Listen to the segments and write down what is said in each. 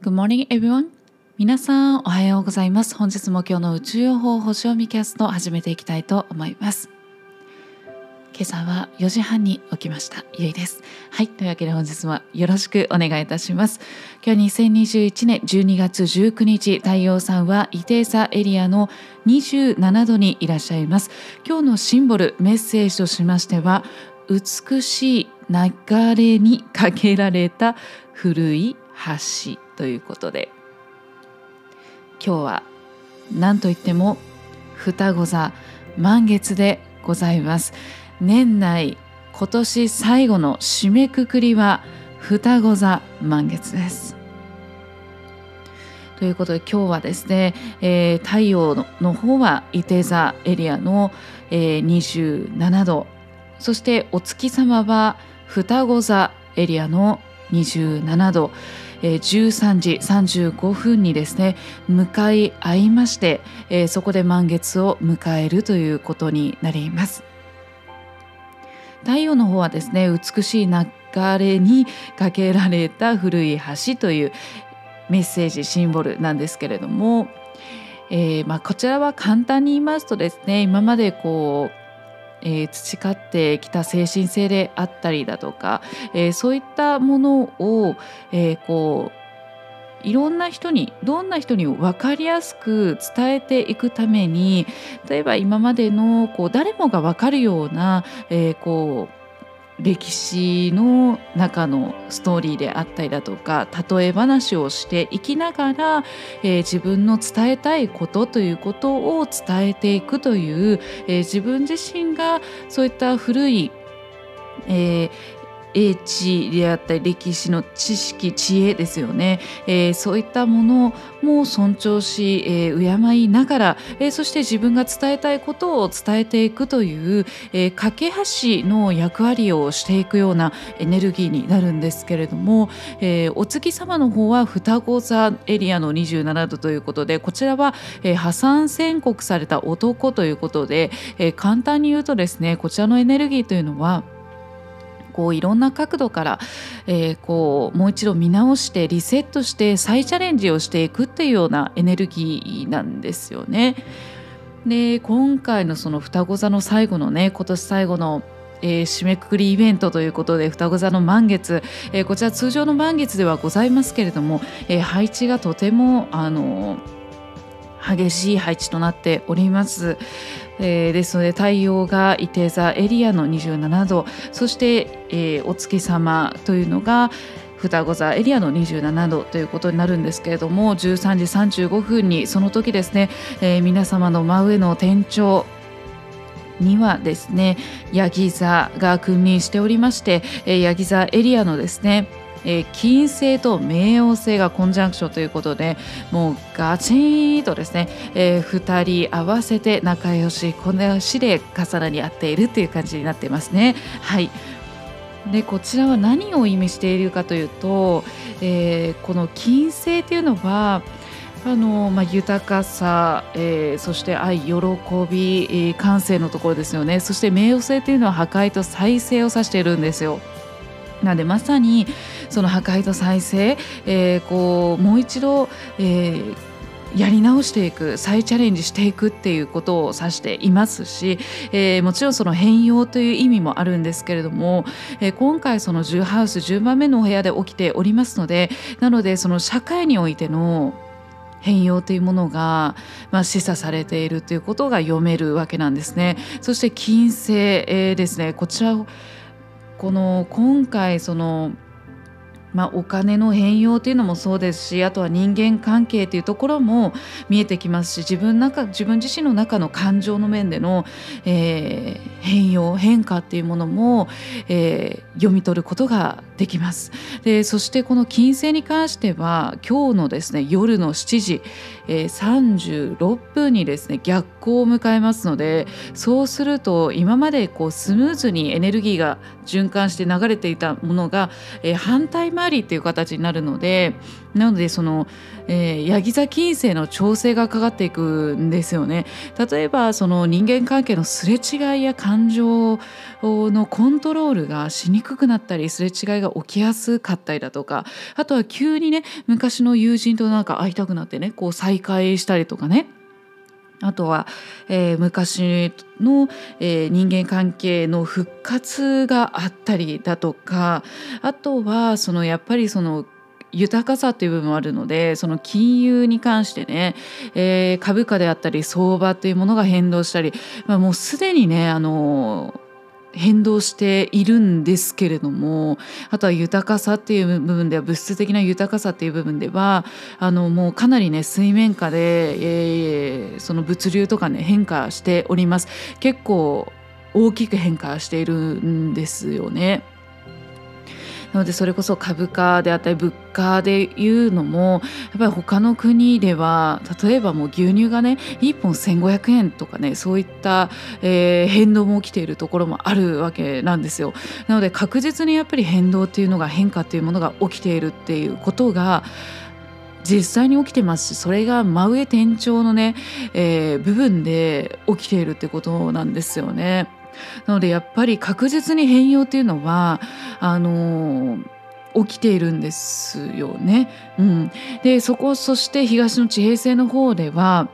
Good morning everyone. 皆さんおはようございます。本日も今日の宇宙予報星読みキャストを始めていきたいと思います。今朝は4時半に起きました。ゆいです。はい。というわけで本日もよろしくお願いいたします。今日2021年12月19日太陽さんはイテーサエリアの27度にいらっしゃいます。今日のシンボルメッセージとしましては美しい流れにかけられた古い橋。ということで。今日は何といっても双子座満月でございます。年内今年最後の締めくくりは双子座満月です。ということで今日はですね、えー、太陽の方は伊手座エリアの、えー、27度。そしてお月様は双子座エリアの27度、えー、13時35分にですね向かい合いまして、えー、そこで満月を迎えるということになります。太陽の方はですね美しい流れにかけられた古い橋というメッセージシンボルなんですけれども、えー、まあ、こちらは簡単に言いますとですね今までこうえー、培ってきた精神性であったりだとか、えー、そういったものを、えー、こういろんな人にどんな人に分かりやすく伝えていくために例えば今までのこう誰もが分かるような、えー、こう歴史の中のストーリーであったりだとか例え話をしていきながら、えー、自分の伝えたいことということを伝えていくという、えー、自分自身がそういった古い、えー、英知であったり歴史の知識知恵ですよね、えー、そういったものも尊重し、えー、敬いながら、えー、そして自分が伝えたいことを伝えていくという、え架け橋の役割をしていくようなエネルギーになるんですけれども、えお月様の方は双子座エリアの27度ということでこちらは、え破産宣告された男ということで、え簡単に言うとですねこちらのエネルギーというのはこういろんな角度から、えー、こうもう一度見直してリセットして再チャレンジをしていくっていうようなエネルギーなんですよね。で今回のその双子座の最後のね今年最後のえー、締めくくりイベントということで双子座の満月、えー、こちら通常の満月ではございますけれども、えー、配置がとてもあの激しい配置となっております。えー、ですので太陽が伊手座エリアの27度。そして、えー、お月様というのが双子座エリアの27度ということになるんですけれども13時35分にその時ですね、えー、皆様の真上の天頂にはですねヤギ座が君臨しておりまして、えー、ヤギ座エリアのですねえー、金星と冥王星がコンジャンクションということでもうガチンとですね、えー、2人合わせて仲良しこのよしで重なり合っているという感じになっていますね。はいでこちらは何を意味しているかというと、えー、この金星というのはあのまあ、豊かさ、えー、そして愛喜び、えー、感性のところですよねそして冥王星というのは破壊と再生を指しているんですよ。なのでまさにその破壊と再生、えー、こうもう一度、えー、やり直していく再チャレンジしていくっていうことを指していますし、えー、もちろんその変容という意味もあるんですけれども、えー、今回その10ハウス10番目のお部屋で起きておりますのでなのでその社会においての変容というものが、まあ、示唆されているということが読めるわけなんですね。そして金星、えー、ですねこちらこの今回そのまあ、お金の変容というのもそうですしあとは人間関係というところも見えてきますし自分中自分自身の中の感情の面での、えー、変容変化っていうものも、えー、読み取ることができます。でそしてこの金星に関しては今日のですね夜の7時、えー、36分にですね逆行を迎えますのでそうすると今までこうスムーズにエネルギーが循環して流れていたものが、えー、反対回回りっていう形になるのでなのでその、えー、ヤギ座金星の調整がかかっていくんですよね。例えばその人間関係のすれ違いや感情のコントロールがしにくくなったりすれ違いが起きやすかったりだとかあとは急にね昔の友人となんか会いたくなってねこう再会したりとかねあとは、えー、昔の、えー、人間関係の復活があったりだとかあとはそのやっぱりその豊かさという部分もあるのでその金融に関してね、えー、株価であったり相場というものが変動したり、まあ、もうすでにねあの変動しているんですけれどもあとは豊かさっていう部分では物質的な豊かさっていう部分ではあのもうかなりね水面下で、えー、その物流とかね変化しております結構大きく変化しているんですよね。なのでそれこそ株価であったり物価でいうのもやっぱり他の国では例えばもう牛乳がね1本1,500円とかねそういった、えー、変動も起きているところもあるわけなんですよ。なので確実にやっぱり変動っていうのが変化っていうものが起きているっていうことが実際に起きてますしそれが真上天井のね、えー、部分で起きているってことなんですよね。なのでやっぱり確実に変容っていうのはあの起きているんですよね。うん、でそこそして東の地平線の方では、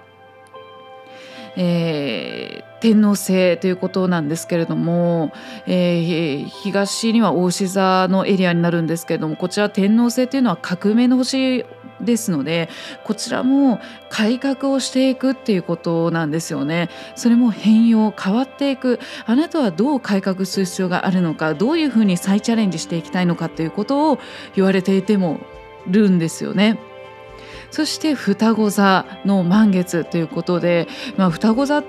えー、天王星ということなんですけれども、えー、東には大志座のエリアになるんですけれどもこちら天王星というのは革命の星ですのでこちらも改革をしていくっていうことなんですよねそれも変容変わっていくあなたはどう改革する必要があるのかどういうふうに再チャレンジしていきたいのかということを言われていてもるんですよね。そして双子座の満月ということで、まあ、双子座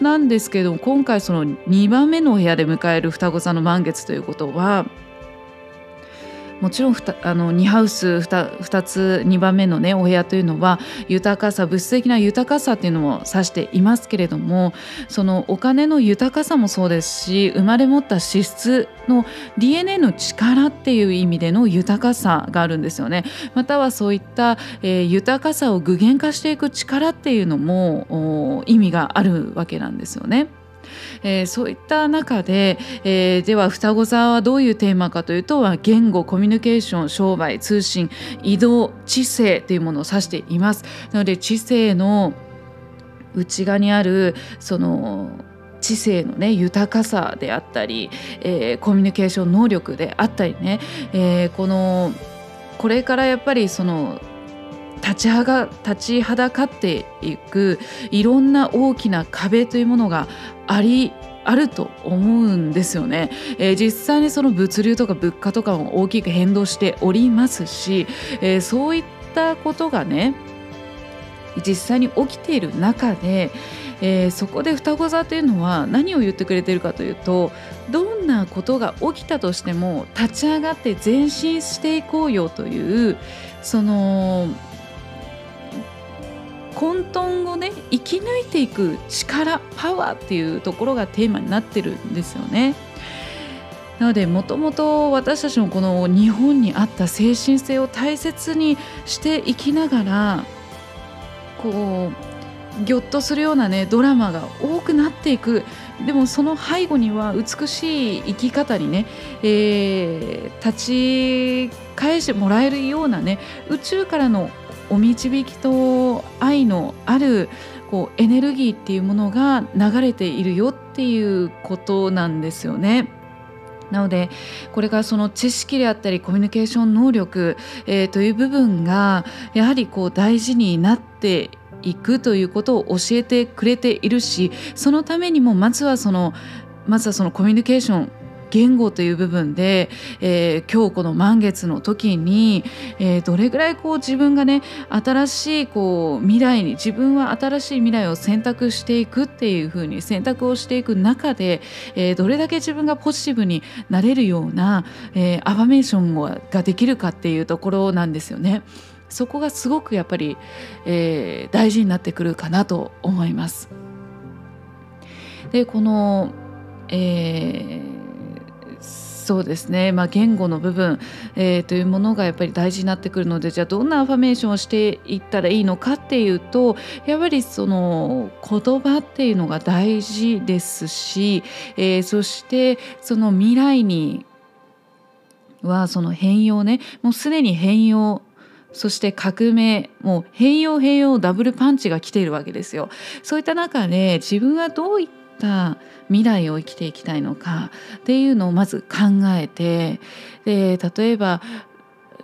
なんですけども今回その2番目のお部屋で迎える双子座の満月ということはもちろんあの2ハウス 2, 2つ2番目のねお部屋というのは豊かさ物質的な豊かさっていうのも指していますけれどもそのお金の豊かさもそうですし生まれ持った資質の DNA の力っていう意味での豊かさがあるんですよね。またはそういった、えー、豊かさを具現化していく力っていうのも意味があるわけなんですよね。えー、そういった中で、えー、では双子座はどういうテーマかというと言語コミュニケーション商売通信移動知性というものを指しています。なので知性の内側にあるその知性のね豊かさであったり、えー、コミュニケーション能力であったりね、えー、このこれからやっぱりその立ちはが立ちはだかっていくいろんな大きな壁というものがありあると思うんですよね、えー、実際にその物流とか物価とかも大きく変動しておりますし、えー、そういったことがね実際に起きている中で、えー、そこで双子座というのは何を言ってくれてるかというとどんなことが起きたとしても立ち上がって前進していこうよというその混沌をね生き抜いていく力パワーっていうところがテーマになってるんですよね。なのでもともと私たちもこの日本にあった精神性を大切にしていきながらこうぎょっとするようなねドラマが多くなっていくでもその背後には美しい生き方にね、えー、立ち返してもらえるようなね宇宙からのお導きと愛のあるこうエネルギーっていうものが流れているよっていうことなんですよね。なのでこれがその知識であったりコミュニケーション能力、えー、という部分がやはりこう大事になっていくということを教えてくれているしそのためにもまずはそのまずはそのコミュニケーション言語という部分で、えー、今日この満月の時に、えー、どれぐらいこう自分がね新しいこう未来に自分は新しい未来を選択していくっていうふうに選択をしていく中で、えー、どれだけ自分がポジティブになれるような、えアファメーションができるかっていうところなんですよね。そこがすごくやっぱり、え大事になってくるかなと思います。でこの、えーそうですね、まあ、言語の部分、えー、というものがやっぱり大事になってくるのでじゃあどんなアファメーションをしていったらいいのかっていうとやっぱりその言葉っていうのが大事ですし、えー、そしてその未来にはその変容ねもうすでに変容そして革命もう変容変容ダブルパンチが来ているわけですよ。そういった中で自分はどういった未来を生きていきたいのかっていうのをまず考えてで例えば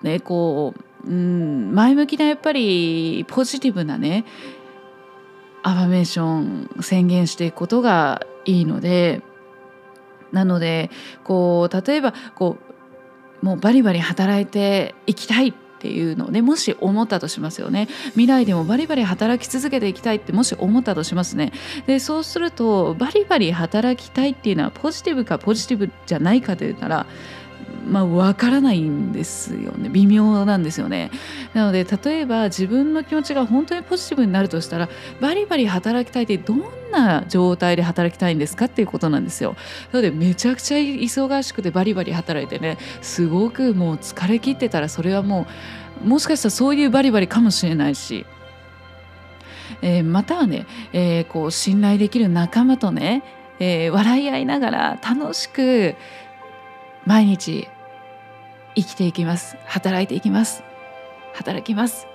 ねこう、うん、前向きなやっぱりポジティブなねアファメーション宣言していくことがいいのでなのでこう例えばこうもうバリバリ働いていきたいっっていうのをねもし思ったとしますよね。未来でもバリバリ働き続けていきたいってもし思ったとしますね。でそうするとバリバリ働きたいっていうのはポジティブかポジティブじゃないかというならまあ、分からないんですよね。微妙なんですよね。なので例えば自分の気持ちが本当にポジティブになるとしたらバリバリ働きたいってどんな状態で働きたいんですかっていうことなんですよ。なのでめちゃくちゃ忙しくてバリバリ働いてねすごくもう疲れ切ってたらそれはもうもしかしたらそういうバリバリかもしれないし。えー、またはね、えー、こう信頼できる仲間とね、えー、笑い合いながら楽しく毎日生きていきます。働いていきます。働きます。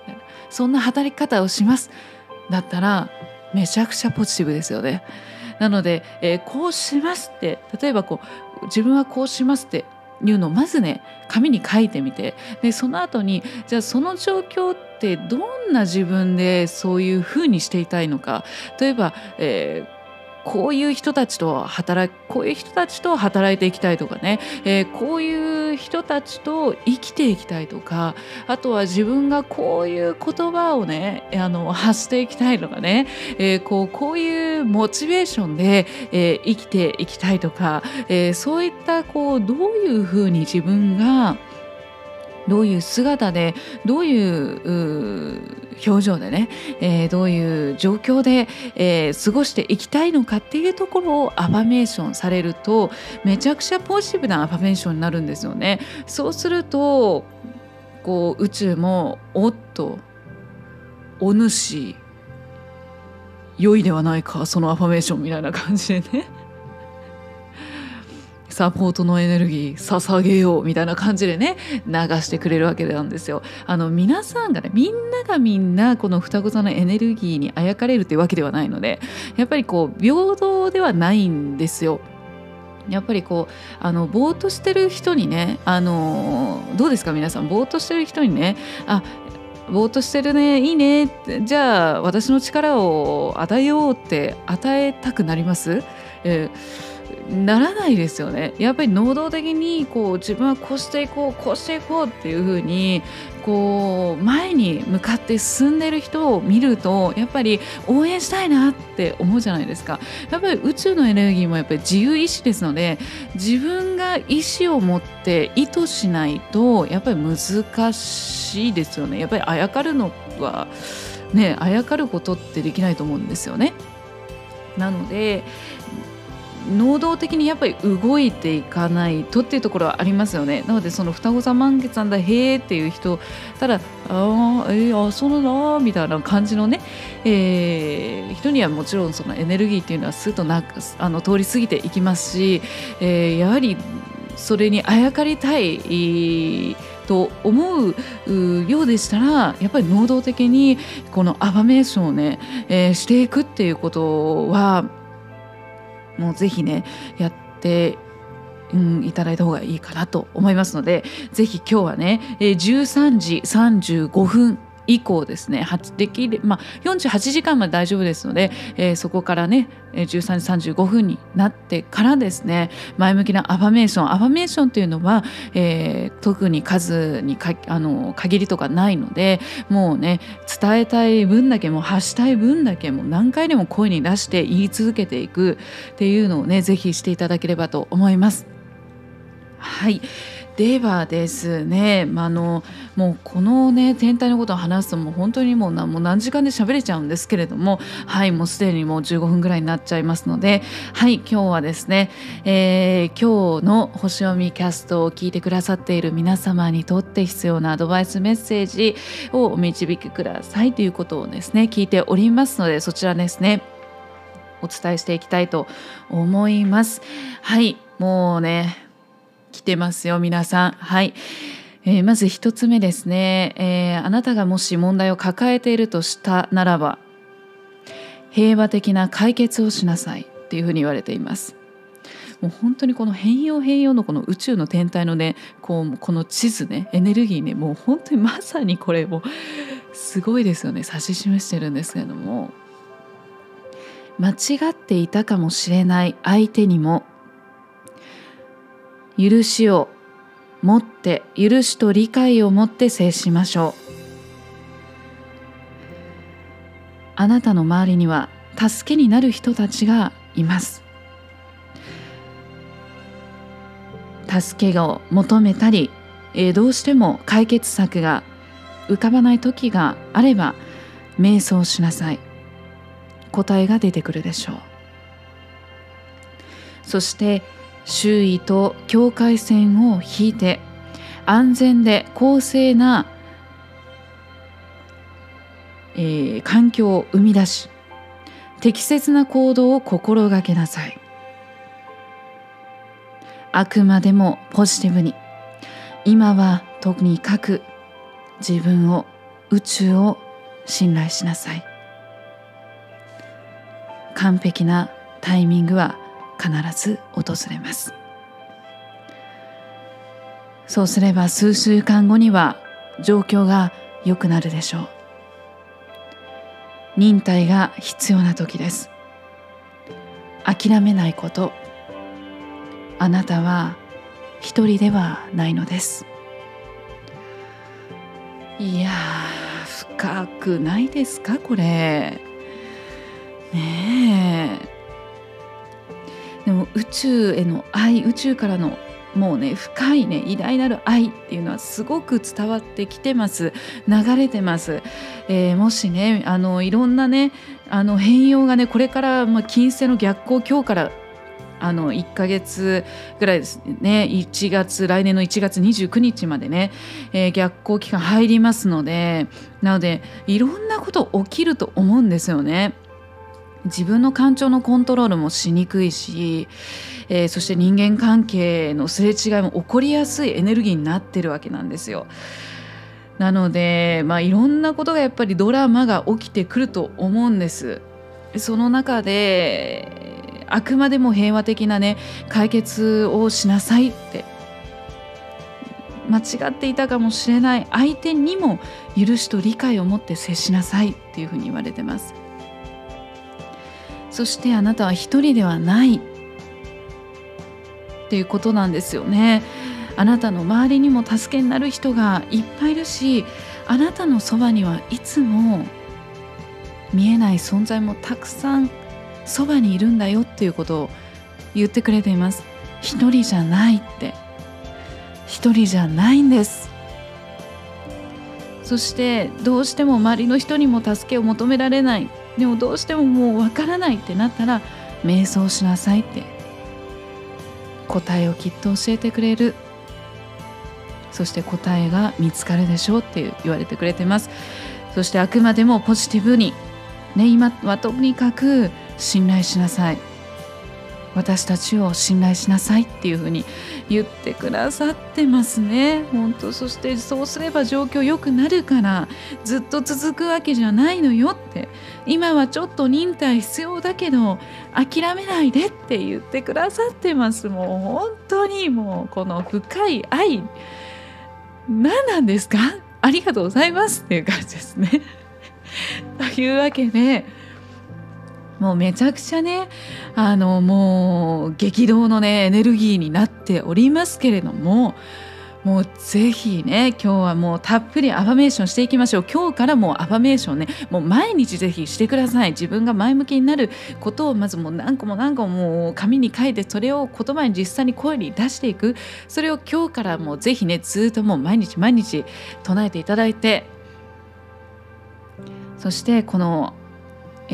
そんな働き方をします。だったらめちゃくちゃポジティブですよね。なので、えー、こうしますって例えばこう自分はこうしますっていうのをまずね紙に書いてみてでその後にじゃあその状況ってどんな自分でそういうふうにしていたいのか。例えば、えーこういう人たちと働こういう人たちと働いていきたいとかね、えー、こういう人たちと生きていきたいとか。あとは自分がこういう言葉をねあの発していきたいとかね、えー、こうこういうモチベーションで、えー、生きていきたいとか、えー、そういったこうどういうふうに自分がどういう姿でどういう表情でね、えー、どういう状況で、えー、過ごしていきたいのかっていうところをアファメーションされるとめちゃくちゃポジティブなアファメーションになるんですよね。そうするとこう宇宙もおっとお主良いではないかそのアファメーションみたいな感じでねサポートのエネルギー捧げようみたいな感じでね流してくれるわけなんですよ。あの皆さんがねみんながみんなこの双子座のエネルギーにあやかれるっていうわけではないのでやっぱりこう平等ではないんですよ。やっぱりこうあのぼーっとしてる人にねあのどうですか皆さん？ぼーっとしてる人にねあぼーっとしてるねいいねじゃあ私の力を与えようって与えたくなります、えーならないですよね。やっぱり能動的にこう自分はこうしていこうこうしていこうっていうふうにこう前に向かって進んでる人を見るとやっぱり応援したいなって思うじゃないですか。やっぱり宇宙のエネルギーもやっぱり自由意志ですので自分が意志を持って意図しないとやっぱり難しいですよね。やっぱりあやかるのはねあやかることってできないと思うんですよね。なので能動的にやっぱり動いていかないとっていうところはありますよね。なのでその双子座満月なんだへえっていう人ただああえー、あそうだなみたいな感じのね、えー、人にはもちろんそのエネルギーっていうのはすっとなあの通り過ぎていきますし、えー、やはりそれにあやかりたいと思うようでしたらやっぱり能動的にこのアファメーションをね、えー、していくっていうことはもうぜひねやってうん、いただいた方がいいかなと思いますのでぜひ今日はね13時35分以降ですねできる、まあ、48時間まで大丈夫ですので、えー、そこからね13時35分になってからですね前向きなアファメーションアファメーションというのは、えー、特に数にかあの限りとかないのでもうね伝えたい分だけも発したい分だけも何回でも声に出して言い続けていくっていうのをねぜひしていただければと思います。はいではですね、まあ、のもうこのね天体のことを話すともう本当にもうなもう何時間で喋れちゃうんですけれどもはいもうすでにもう15分ぐらいになっちゃいますのではい今日はですね、えー、今日の星読みキャストを聞いてくださっている皆様にとって必要なアドバイスメッセージをお導きくださいということをですね聞いておりますのでそちらですねお伝えしていきたいと思います。はいもうね来てますよ皆さん。はい、えー、まず一つ目ですね、えー、あなたがもし問題を抱えているとしたならば平和的な解決をしなさいっていうふうに言われています。もう本当にこの変容変容のこの宇宙の天体のねこうこの地図ねエネルギーねもう本当にまさにこれもすごいですよね。指し示してるんですけれども。間違っていたかもしれない相手にも許しを持って許しと理解を持って接しましょう。あなたの周りには助けになる人たちがいます。助けを求めたり、えどうしても解決策が浮かばない時があれば瞑想しなさい。答えが出てくるでしょう。そして周囲と境界線を引いて安全で公正な、えー、環境を生み出し適切な行動を心がけなさい。あくまでもポジティブに今はとにかく自分を宇宙を信頼しなさい。完璧なタイミングは必ず訪れます。そうすれば数週間後には状況が良くなるでしょう。忍耐が必要な時です。諦めないこと。あなたは一人ではないのです。いや深くないですかこれ。ねえ。宇宙への愛宇宙からのもうね深いね偉大なる愛っていうのはすごく伝わってきてます流れてます、えー、もしねあのいろんなねあの変容がねこれから、まあ、金星の逆行今日からあの1ヶ月ぐらいですね1月来年の1月29日までね、えー、逆行期間入りますのでなのでいろんなこと起きると思うんですよね。自分の感情のコントロールもしにくいし、えー、そして人間関係のすれ違いも起こりやすいエネルギーになってるわけなんですよ。なので、まあ、いろんなことがやっぱりドラマが起きてくると思うんです。その中であくまでも平和的なね解決をしなさいって間違っていたかもしれない相手にも許しと理解を持って接しなさいっていうふうに言われてます。そしてあなたは一人ではない。っていうことなんですよね。あなたの周りにも助けになる人がいっぱいいるしあなたのそばにはいつも見えない存在もたくさんそばにいるんだよっていうことを言ってくれています。一人じゃないって。一人じゃないんです。そしてどうしても周りの人にも助けを求められない。でもどうしてももうわからないってなったら瞑想しなさいって答えをきっと教えてくれる。そして答えが見つかるでしょうって言われてくれてます。そしてあくまでもポジティブに。ね今はとにかく信頼しなさい。私たちを信頼しなさいっていうふうに言ってくださってますね。本当そしてそうすれば状況良くなるからずっと続くわけじゃないのよって。今はちょっと忍耐必要だけど諦めないでって言ってくださってます。もう本当にもうこの深い愛。何なんですか？ありがとうございますっていう感じですね。というわけでもうめちゃくちゃねあのもう激動のねエネルギーになっておりますけれどももうぜひね今日はもうたっぷりアファメーションしていきましょう。今日からもうアファメーションねもう毎日ぜひしてください。自分が前向きになることをまずもう何個も何個も紙に書いてそれを言葉に実際に声に出していく。それを今日からもうぜひねずっともう毎日毎日唱えていただいて。そしてこの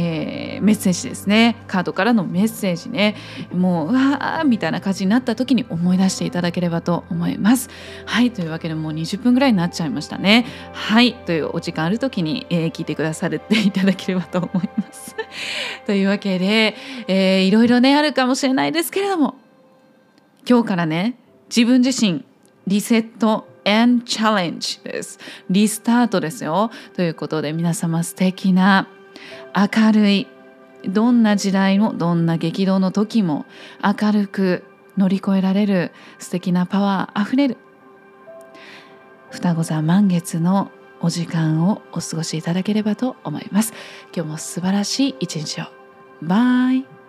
えー、メッセージですね。カードからのメッセージね。もううわーみたいな感じになった時に思い出していただければと思います。はいというわけでもう20分ぐらいになっちゃいましたね。はいというお時間ある時に、えー、聞いてくださっていただければと思います。というわけで、えー、いろいろねあるかもしれないですけれども今日からね自分自身リセット and challenge です。リスタートですよ。ということで皆様素敵な明るい。どんな時代もどんな激動の時も明るく乗り越えられる素敵なパワーあふれる。双子座満月のお時間をお過ごしいただければと思います。今日も素晴らしい一日を。バイ。